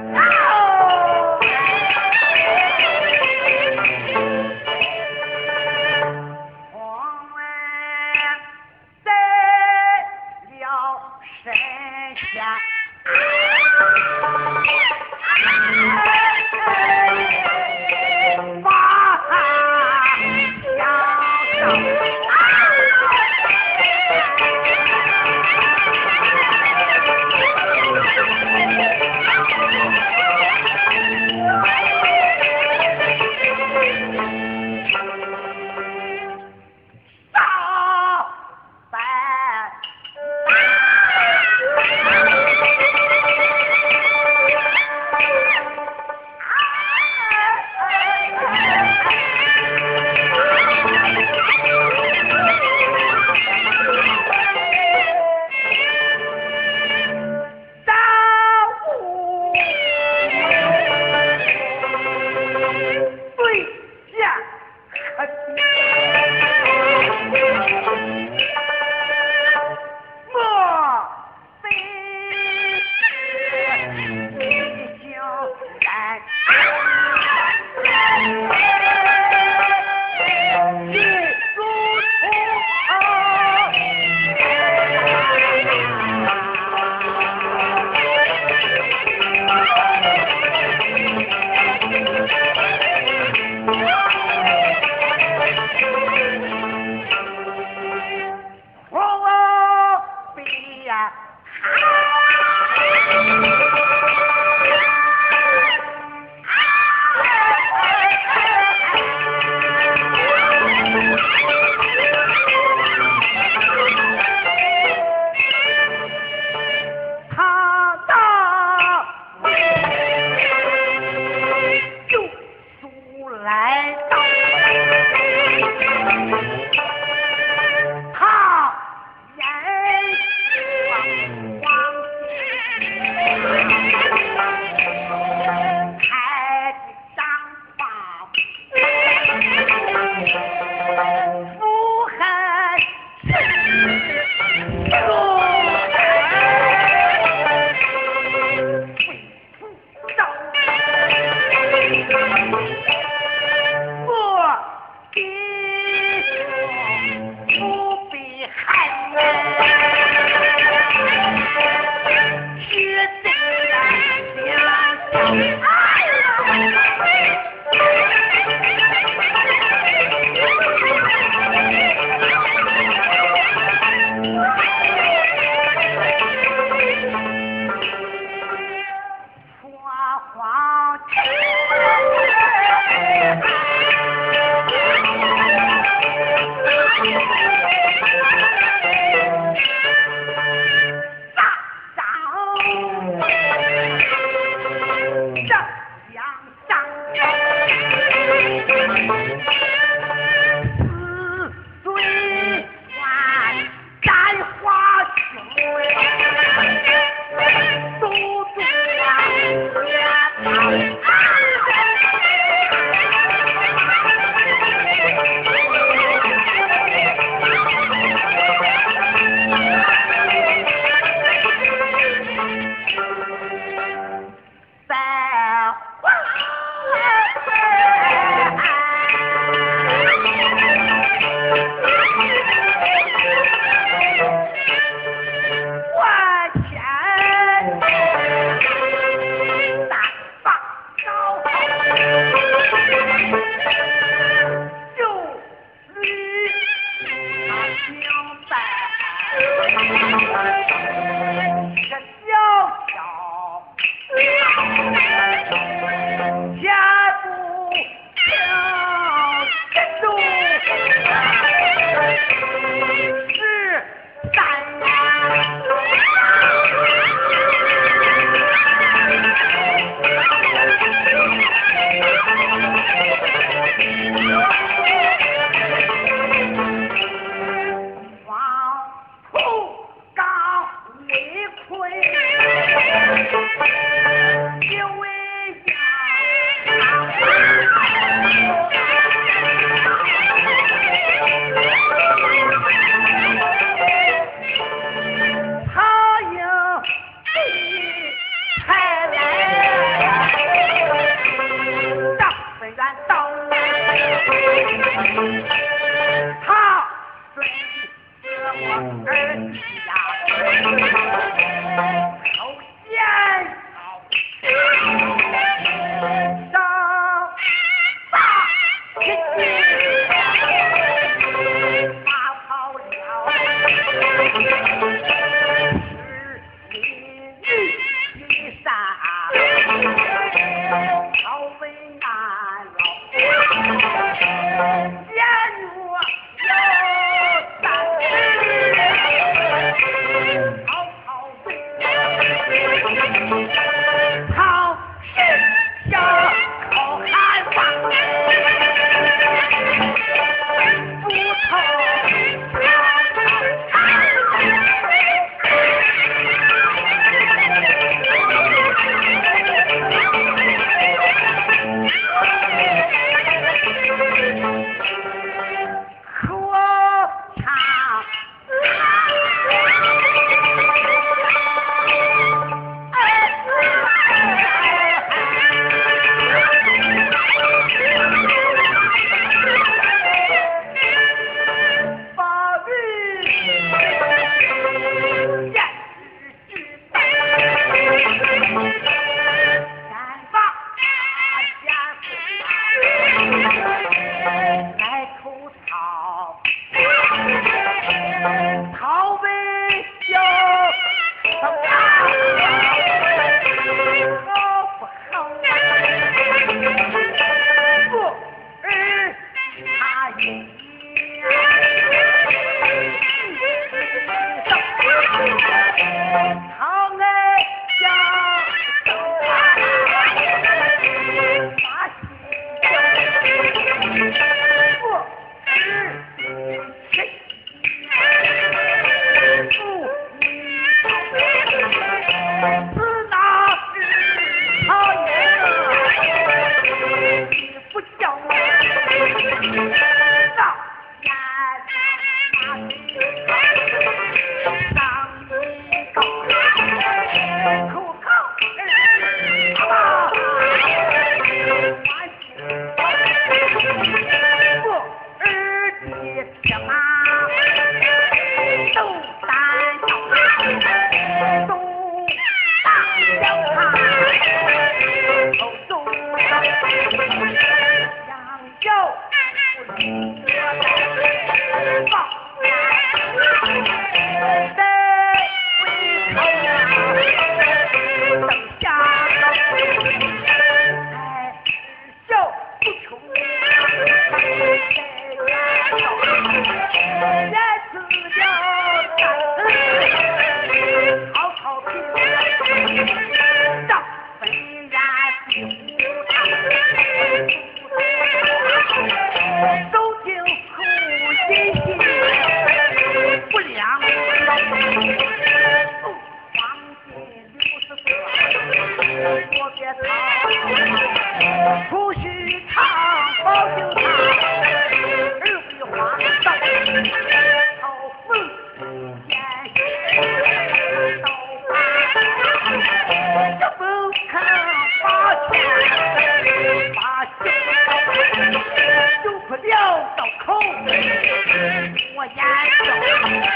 Ah! 我家有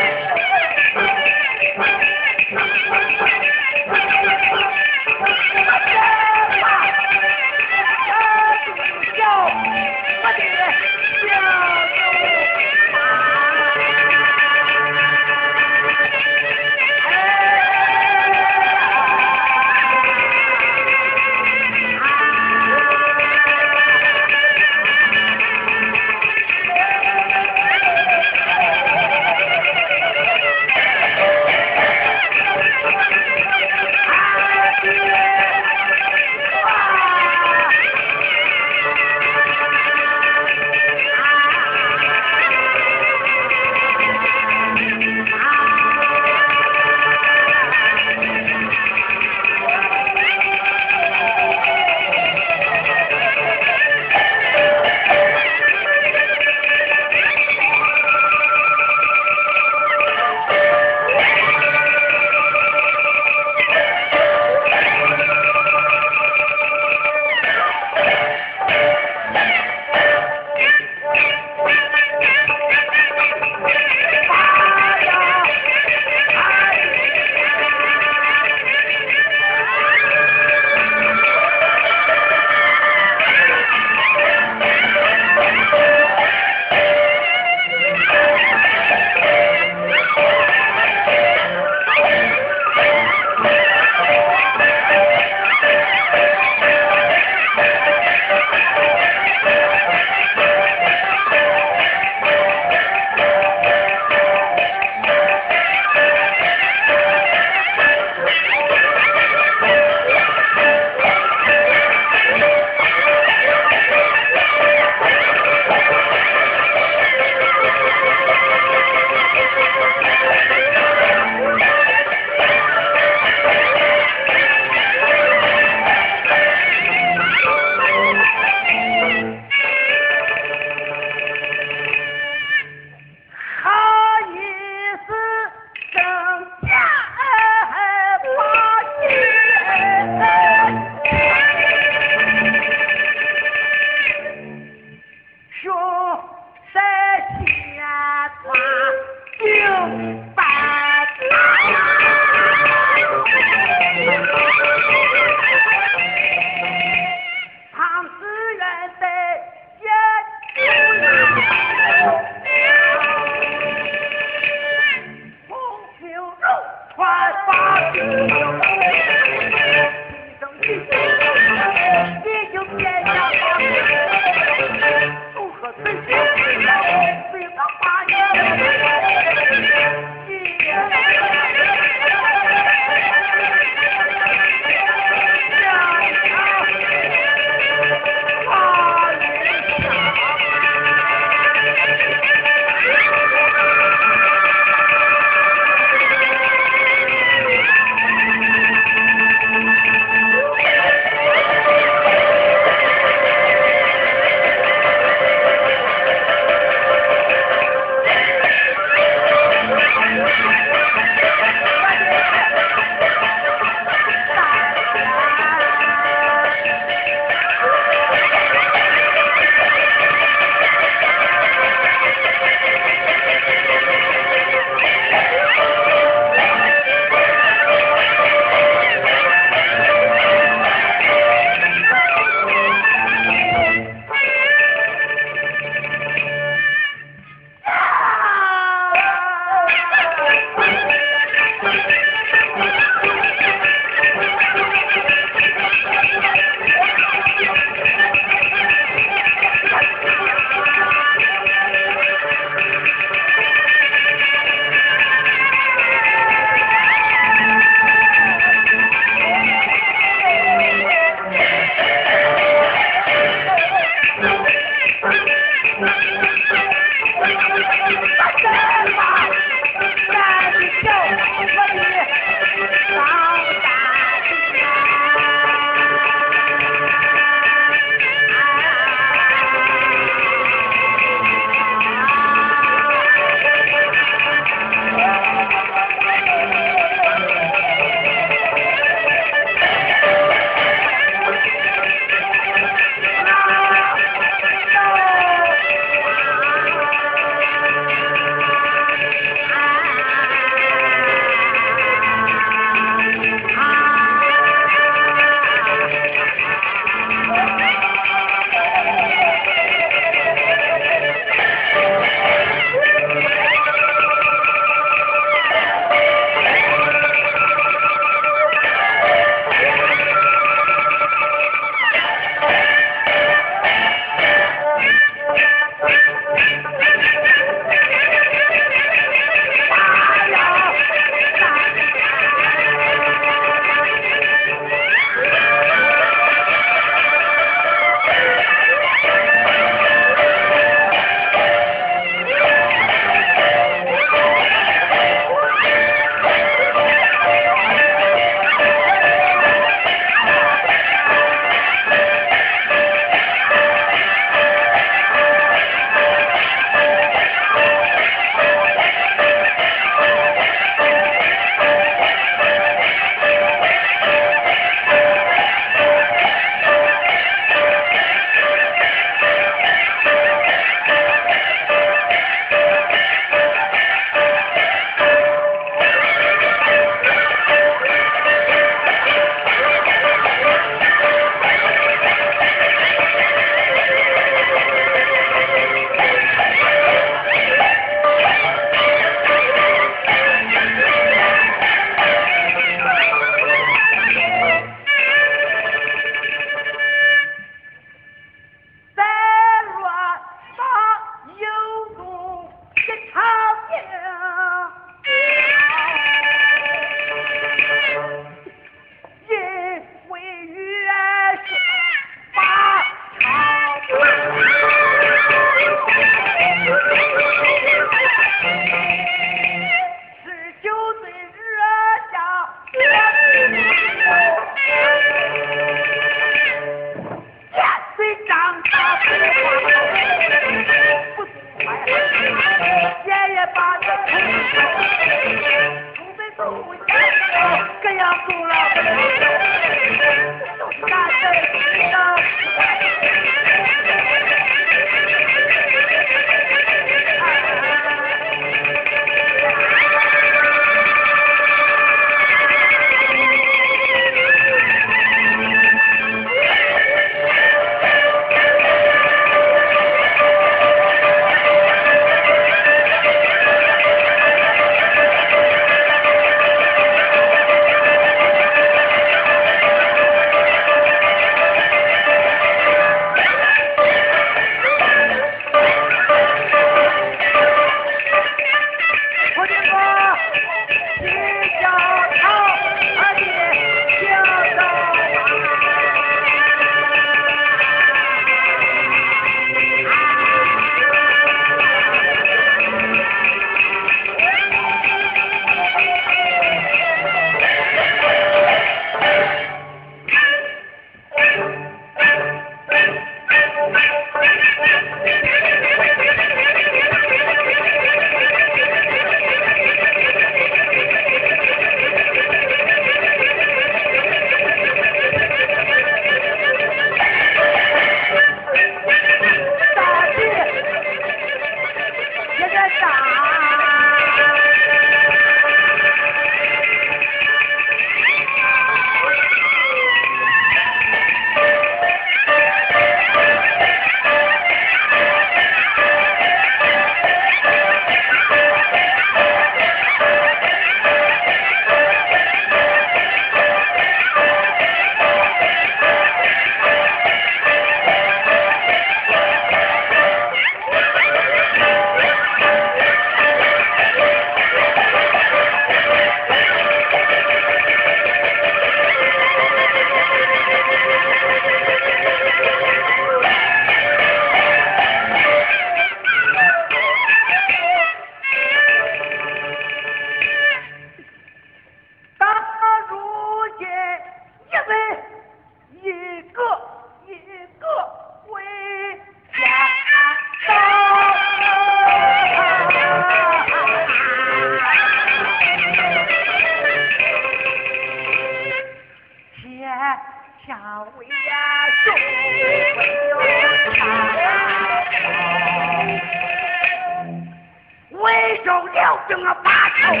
他。为着了这个八头啊，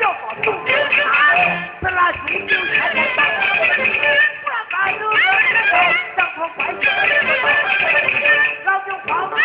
要把东西查，这那兄弟才能打。不然把有个这个当成关系，老就慌了。